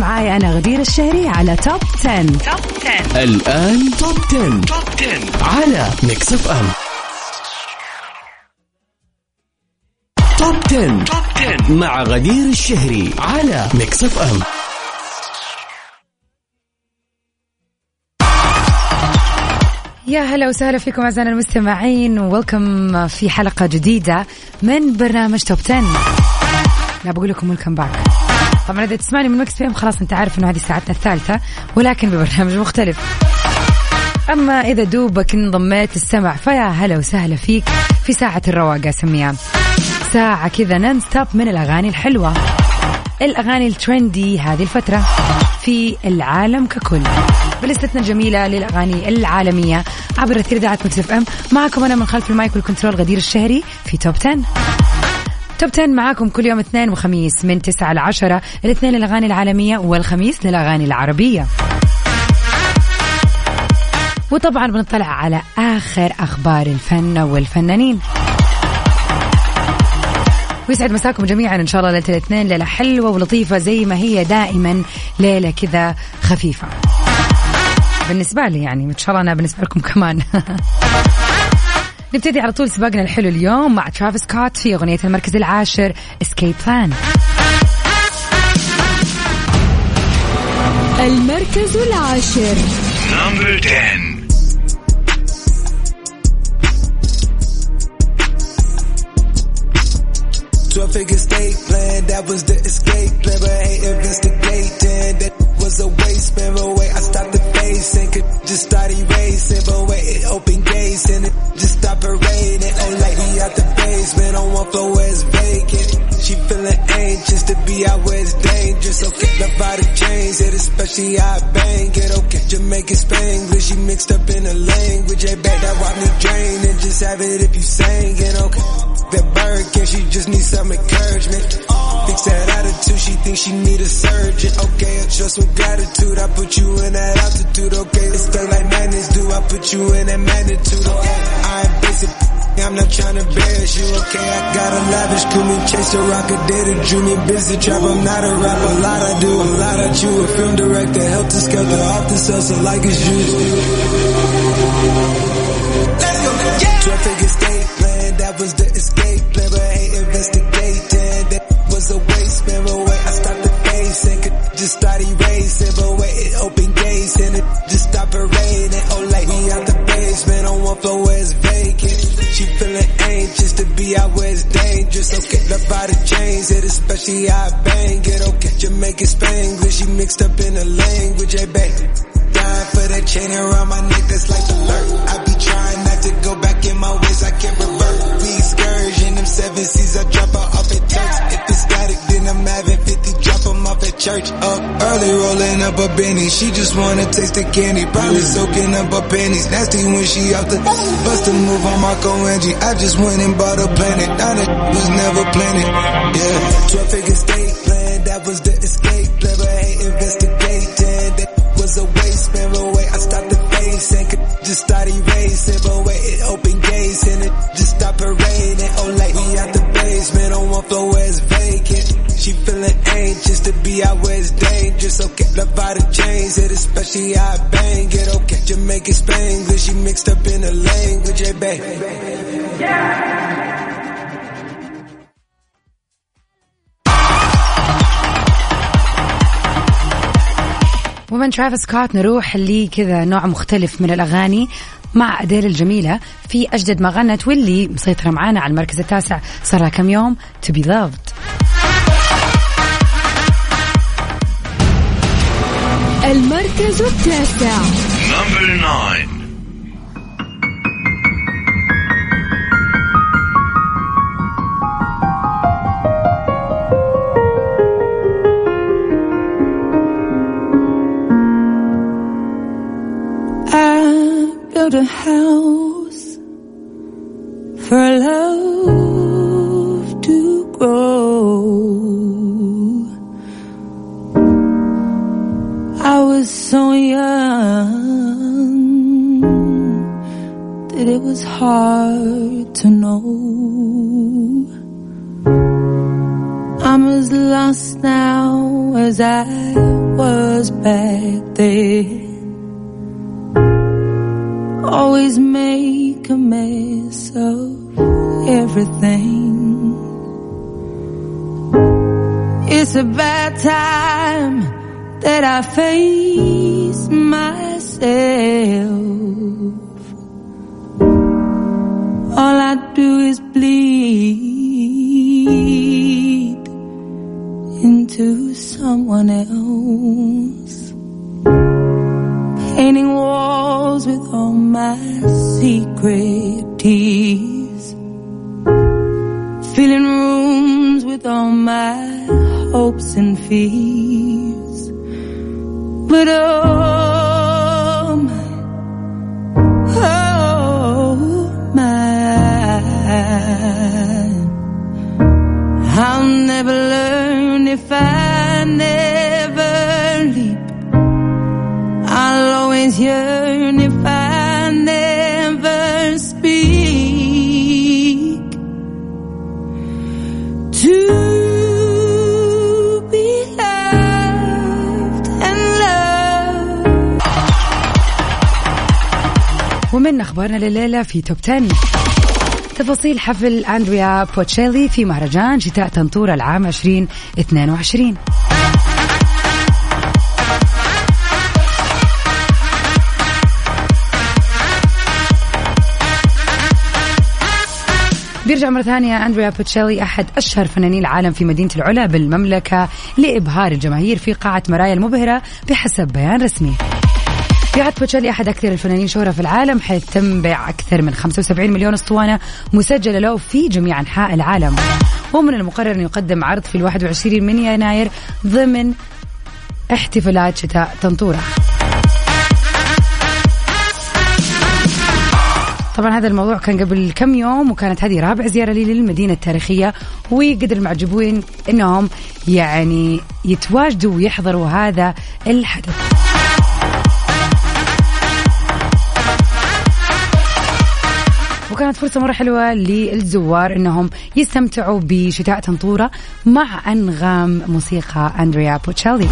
معاي أنا غدير الشهري على Top 10. Top 10 الآن Top 10. Top 10 على Mix FM Top 10. Top 10 مع غدير الشهري على Mix FM يا هلا وسهلا فيكم أعزائنا المستمعين. welcome في حلقة جديدة من برنامج Top 10 لا بقول لكم welcome back طبعا إذا تسمعني من Mix FM خلاص أنت عارف إنه هذه ساعتنا الثالثة ولكن ببرنامج مختلف. أما إذا دوبك انضميت السمع فيا هلا وسهلا فيك في ساعة الرواقة اسميها ساعة كذا non-stop من الأغاني الحلوة. الأغاني ال trendy هذه الفترة في العالم ككل. بلستنا الجميلة للأغاني العالمية عبر أثير إذاعة Mix FM. معكم أنا من خلف المايك وال control غدير الشهري في Top 10 توب 10 معاكم كل يوم اثنين وخميس من 9 ل 10 الاثنين للأغاني العالمية والخميس للأغاني العربية. وطبعا بنطلع على آخر أخبار الفن والفنانين. ويسعد مساكم جميعا إن شاء الله ليلة الاثنين ليلة حلوة ولطيفة زي ما هي دائما ليلة كذا خفيفة. بالنسبة لي يعني إن شاء الله أنا بالنسبة لكم كمان. نبتدي على طول سباقنا الحلو اليوم مع ترافيس كات في أغنية المركز العاشر اسكيب بلان المركز العاشر نمبر 10 12 figure state plan, that was the escape plan, but I ain't investigating. That was a waste, but wait, I stopped the face and could just start erasing, but wait, it opened gates and it just stopped raining. Oh, he out the basement on one floor where it's vacant. She feeling anxious to be out where it's dangerous. Okay, the body change it, especially how I bang it. Oh, okay, Jamaican Spanglish, she mixed up in the language. Hey, back that wipe me drain and just have it if you sang it. Okay that Birkin, she just needs some encouragement. Fix that attitude, she thinks she need a surgeon. Okay, I trust with gratitude, I put you in that altitude. Okay, it's stuck like madness, do I put you in that magnitude? Okay, I ain't basic. I'm not trying to embarrass you, okay? I got a lavish crew, me chase a rocket, did a junior busy trap. I'm not a rapper, a lot I do, a lot I chew. A film director, help to skelter off the salsa like it's juice. Let's go, yeah! 12 figure state that was the escape plan, but ain't investigating. That was a waste, man, but wait, I stopped the face and could just start erasing, but wait, it opened gates and it just stopped raining. Oh, like he out the basement on one floor where it's vacant. She feeling anxious to be out where it's dangerous. Okay, the body change it, especially how I bang it. Oh, okay, Jamaican Spanglish, she mixed up in the language, hey, baby Dying for that chain around my neck, that's like alert. I be trying not to go back in my ways, I can't revert. Seven seas, I drop her off at Turks. If it's static, then I'm having 50, drop them off at church. Up early, rolling up a Benny, she just wanna taste the candy. Probably soaking up her panties, nasty when she off the bust a move on Marco Angie. I just went and bought a planet, now that was never planning. Yeah, 12 figure state plan, that was the escape I ain't investigating. That was a waste, man, but floor it's vacant. She feeling anxious to be out where it's dangerous. Okay, the body change it, especially I bang it. Okay, Jamaican Spanglish, she mixed up in the language, hey, babe. ومن ترافيس سكوت نروح لكذا نوع مختلف من الأغاني مع أديل الجميلة في أجدد ما غنت واللي مسيطرة معانا على المركز التاسع. صار كم يوم؟ To Be Loved. المركز التاسع. number 9 I built a house for love to grow. I was so young that it was hard to know. I'm as lost now as I that I face myself. All I do is bleed into someone else. Painting walls with all my secret tears. Filling rooms with all my hopes and fears. But um, oh my, oh my, I'll never learn if I never leap. I'll always yearn ومن أخبارنا لليلة في توب 10 تفاصيل حفل أندريا بوتشيلي في مهرجان شتاء طنطورة العام 2022 بيرجع مرة ثانية أندريا بوتشيلي أحد أشهر فنانين العالم في مدينة العلا بالمملكة لإبهار الجماهير في قاعة مرايا المبهرة بحسب بيان رسمي. يعد بوتشيلي أحد أكثر الفنانين شهرة في العالم حيث تم بيع أكثر من 75 مليون أسطوانة مسجلة له في جميع أنحاء العالم. ومن المقرر أن يقدم عرض في ال 21 من يناير ضمن احتفالات شتاء طنطورة. طبعا هذا الموضوع كان قبل كم يوم وكانت هذه رابع زيارة لي للمدينة التاريخية وقدر المعجبين إنهم يعني يتواجدوا ويحضروا هذا الحدث. وكانت فرصة مرة حلوة للزوار إنهم يستمتعوا بشتاء طنطورة مع أنغام موسيقى أندريا بوتشيلي.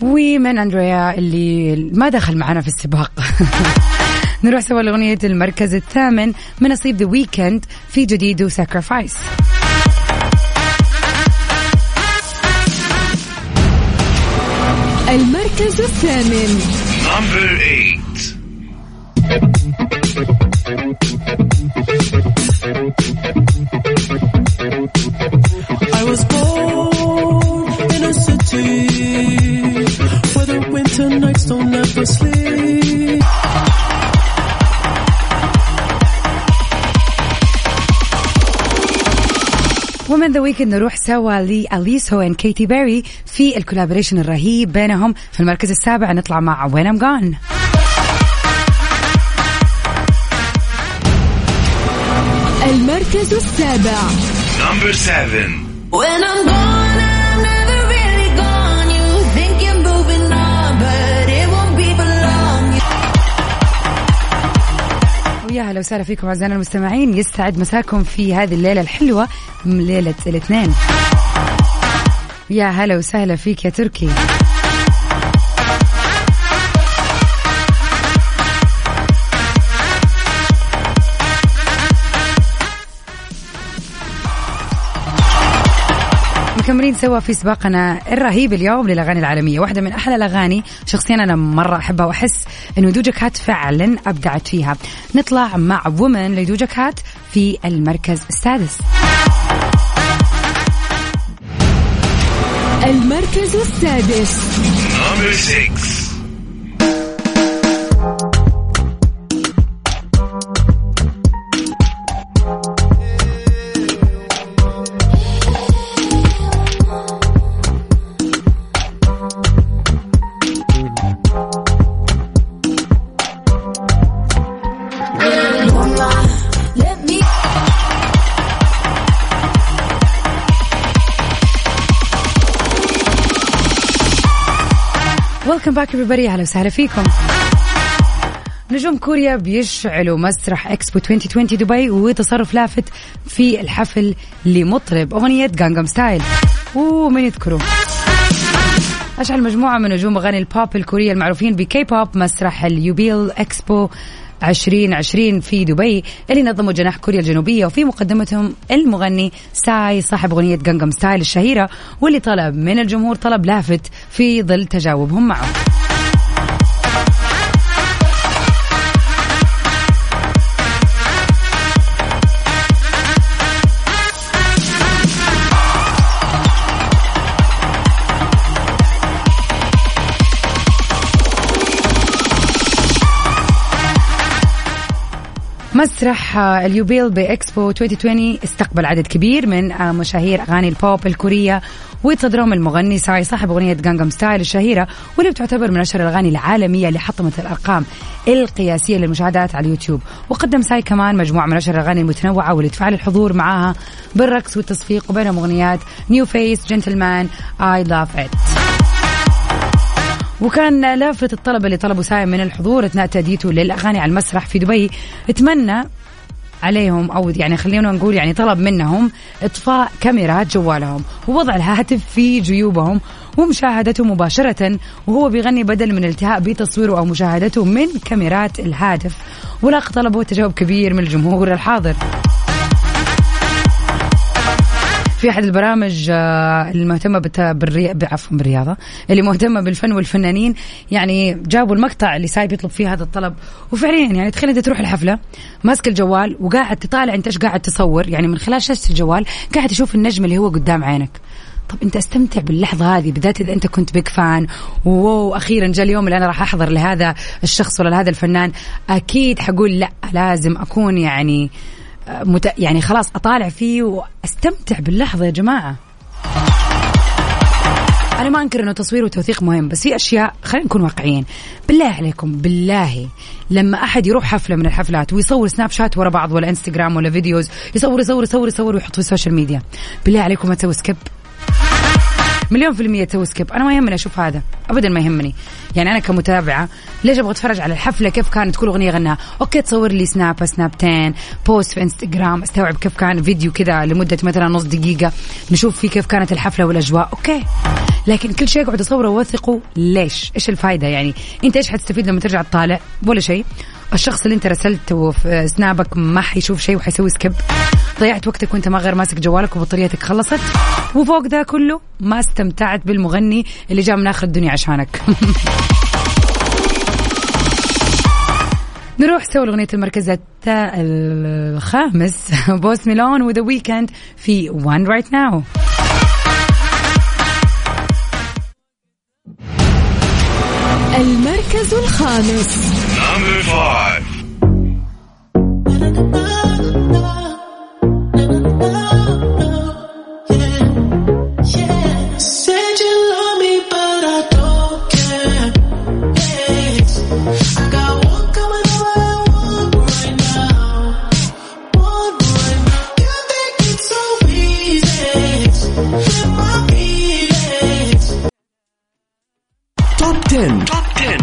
ومن أندريا اللي ما دخل معنا في السباق. نروح سوا لأغنية المركز الثامن من نصيب The Weeknd في جديد Sacrifice المركز الثامن Number eight. I was born in a city where the winter nights don't ever sleep. ومن The Weeknd نروح سوا ل Alesso and Katy Perry في ال collaboration الرهيب بينهم في المركز السابع. نطلع مع When I'm Gone المركز السابع. Number seven. When I'm gone, وسهلا فيكم أعزائنا المستمعين. يسعد مساكم في هذه الليلة الحلوة من ليلة الاثنين. يا هلا وسهلا فيك يا تركي. مكملين سوا في سباقنا الرهيب اليوم للأغاني العالمية. واحدة من أحلى الأغاني شخصيا أنا مرة أحبها وأحس انه دوجا كات فعلا أبدعت فيها. نطلع مع وومن لدوجا كات في المركز السادس. المركز السادس. welcome back everybody. أهلا وسهلا فيكم. نجوم كوريا بيشعلوا مسرح إكسبو 2020 دبي وتصرف لافت في الحفل لمطرب أغنية Gangnam Style ومن يذكره أشعل مجموعة من نجوم أغاني البوب الكورية المعروفين بكي بوب مسرح اليوبيل إكسبو 2020 في دبي اللي نظموا جناح كوريا الجنوبية وفي مقدمتهم المغني ساي صاحب أغنية Gangnam Style الشهيرة واللي طلب من الجمهور طلب لافت في ظل تجاوبهم معه. مسرح آه، اليوبيل بإكسبو 2020 استقبل عدد كبير من آه، مشاهير أغاني البوب الكورية وصدرهم المغني ساي صاحب أغنية Gangnam Style الشهيرة واللي بتعتبر من أشهر الأغاني العالمية اللي حطمت الأرقام القياسية للمشاهدات على اليوتيوب. وقدم ساي كمان مجموعة من أشهر الأغاني المتنوعة واللي تفعل الحضور معاها بالرقص والتصفيق وبينهم أغنيات New Face Gentleman I Luv It وكان لافت الطلبة اللي طلبه ساي من الحضور أثناء تاديته للأغاني على المسرح في دبي. اتمنى عليهم أو يعني خلينا نقول يعني طلب منهم إطفاء كاميرات جوالهم ووضع الهاتف في جيوبهم ومشاهدته مباشرة وهو بيغني بدل من الالتهاء بتصويره أو مشاهدته من كاميرات الهاتف. ولاقى طلبه تجاوب كبير من الجمهور الحاضر. في أحد البرامج آه، المهتمة بالري... عفوا بالرياضة اللي مهتمة بالفن والفنانين يعني جابوا المقطع اللي سايب يطلب فيه هذا الطلب. وفعليا يعني تخيل أنت تروح الحفلة ماسك الجوال وقاعد تطالع أنت إيش قاعد تصور. يعني من خلال شاشة الجوال قاعد تشوف النجم اللي هو قدام عينك. طب أنت أستمتع باللحظة هذه بالذات إذا أنت كنت بيج فان وواو أخيرا جاء اليوم اللي أنا راح أحضر لهذا الشخص ولا لهذا الفنان. أكيد حقول لا لازم أكون يعني آه، مت... يعني خلاص أطالع فيه وأستمتع باللحظة يا جماعة. أنا ما أنكر إنه تصوير وتوثيق مهم بس في أشياء خلينا نكون واقعيين. بالله عليكم بالله. لما أحد يروح حفلة من الحفلات ويصور سناب شات ورا بعض ولا إنستغرام ولا videos يصور يصور يصور يصور ويحط في السوشيال ميديا. بالله عليكم ما تسوي skip. مليون في المية تسوي skip. أنا ما يهمني أشوف هذا. أبدا ما يهمني. يعني أنا كمتابعة ليش أبغى أتفرج على الحفلة؟ كيف كانت؟ كل أغنية غناها. okay تصور لي سناب سنابتين post في إنستغرام أستوعب كيف كان فيديو كذا لمدة مثلا نص دقيقة. نشوف فيه كيف كانت الحفلة والأجواء. okay. لكن كل شيء اقعد أصوره واوثقه ليش؟ إيش الفائده يعني؟ أنت إيش حتستفيد لما ترجع تطالع؟ ولا شيء. الشخص اللي انت رسلته في سنابك ما حيشوف شيء وحيسوي skip. ضيعت وقتك وانت ما غير ماسك جوالك وبطاريتك خلصت. وفوق ذا كله ما استمتعت بالمغني اللي جاء من آخر الدنيا عشانك. نروح سوا أغنية المركز الخامس Post Malone و The Weeknd في وان رايت ناو المركز الخامس.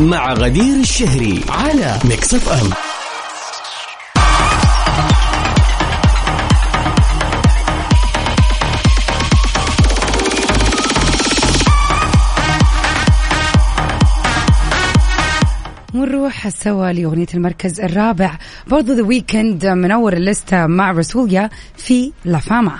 مع غدير الشهري على Mix FM ونروح سوا لأغنية المركز الرابع. برضو The Weeknd منور الليستة مع Rosalía في La Fama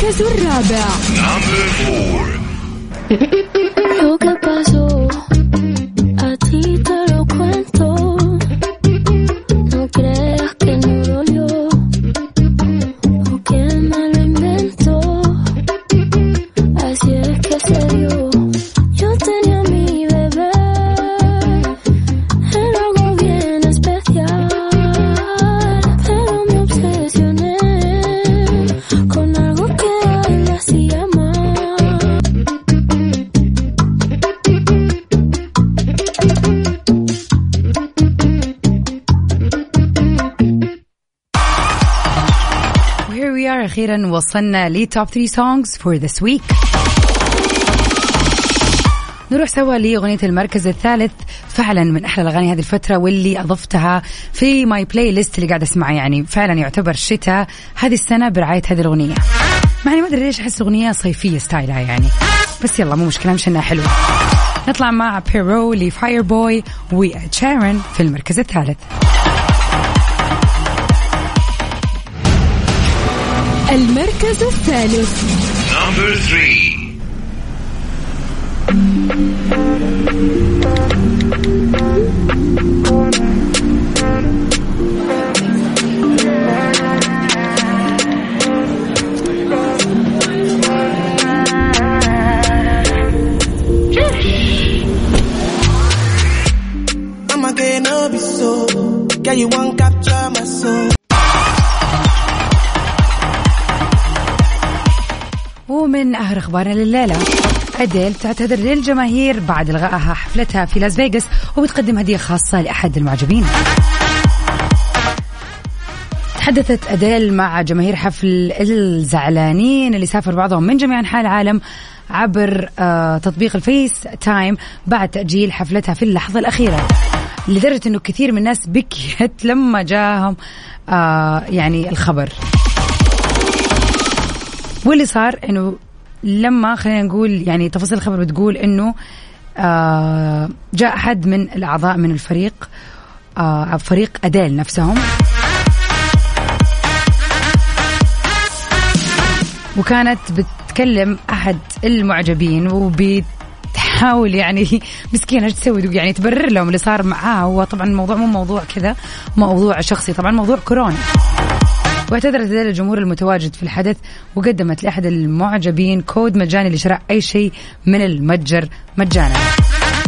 المركز الرابع. أخيرا وصلنا ل top 3 songs for this week. نروح سوا لأغنية المركز الثالث. فعلا من أحلى الأغاني هذه الفترة واللي أضفتها في my playlist اللي قاعدة أسمعها يعني فعلا يعتبر شتاء هذه السنة برعاية هذه الأغنية. مع ما أدري ليش أحس أغنية صيفية style ها يعني. بس يلا مو مشكلة مش إنها حلوة نطلع مع بيرو ل Fireboy وشيران في المركز الثالث. المركز الثالث. أخبارنا لليلة. أديل تعتذر للجماهير بعد إلغائها حفلتها في لاس فيغاس وبتقدم هدية خاصة لأحد المعجبين. تحدثت أديل مع جماهير حفل الزعلانين اللي سافر بعضهم من جميع أنحاء العالم عبر آه تطبيق ال FaceTime بعد تأجيل حفلتها في اللحظة الأخيرة. لدرجة أنه كثير من الناس بكيت لما جاهم آه يعني الخبر. واللي صار إنه لما خلينا نقول يعني تفاصيل الخبر بتقول إنه آه جاء أحد من الأعضاء من الفريق آه فريق أديل نفسهم. وكانت بتكلم أحد المعجبين وبتحاول يعني مسكينة إيش تسوي؟ يعني تبرر لهم اللي صار معاها هو طبعا الموضوع مو موضوع كذا موضوع شخصي طبعا موضوع كورونا. واعتذرت ذلك الجمهور المتواجد في الحدث وقدمت لأحد المعجبين كود مجاني لشراء أي شيء من المتجر مجانا.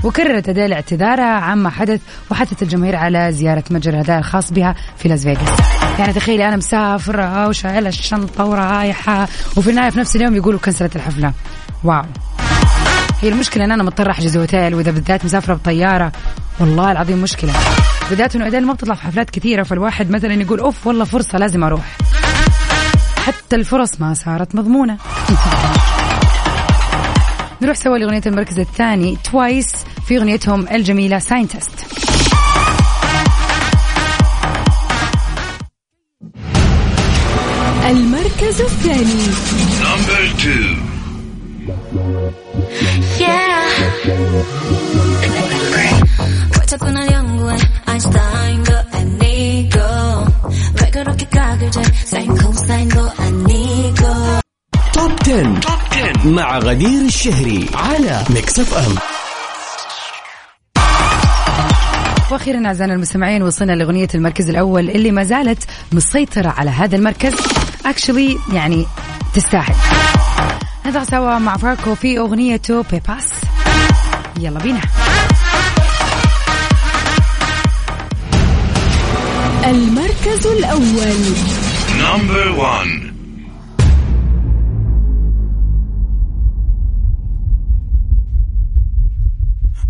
وكررت أديل اعتذارها عما حدث وحثت الجماهير على زيارة متجر الهدايا الخاص بها في لاس فيغاس. يعني تخيلي أنا مسافرة وشايلة الشنطة ورايحة وفي النهاية في نفس اليوم يقولوا كنسلت الحفلة. wow. هي المشكلة أن أنا مضطرة أحجز أوتيل وإذا بالذات مسافرة بطيارة. والله العظيم مشكلة. بالذات إنه أديل ما بتطلع في حفلات كثيرة فالواحد مثلا يقول أوف والله فرصة لازم أروح. حتى الفرص ما صارت مضمونة. نروح سوا لأغنية المركز الثاني TWICE في أغنيتهم الجميلة Scientist المركز الثاني. Number two. 왜 10. Top 10 مع غدير الشهري على Mix FM وأخيرا أعزائنا المستمعين وصلنا لأغنية المركز الأول اللي ما زالت مسيطرة على هذا المركز. actually يعني تستاهل. نطلع سوا مع Farruko في أغنيته Pepas يلا بينا. المركز الأول. Number one.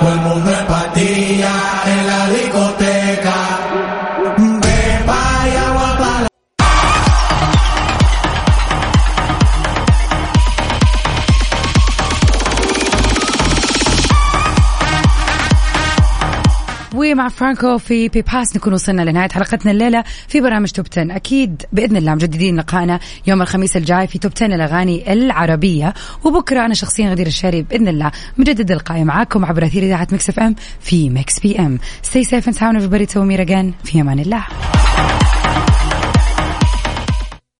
One more. ومع Farruko في Pepas نكون وصلنا لنهاية حلقتنا الليلة في برنامج Top 10 أكيد بإذن الله مجددين لقائنا يوم الخميس الجاي في Top 10 الأغاني العربية. وبكرة أنا شخصيا غدير الشهري بإذن الله مجدد لقائي معاكم عبر أثير إذاعة Mix FM في Mix PM. Stay safe and sound everybody. Tune in again. في أمان الله.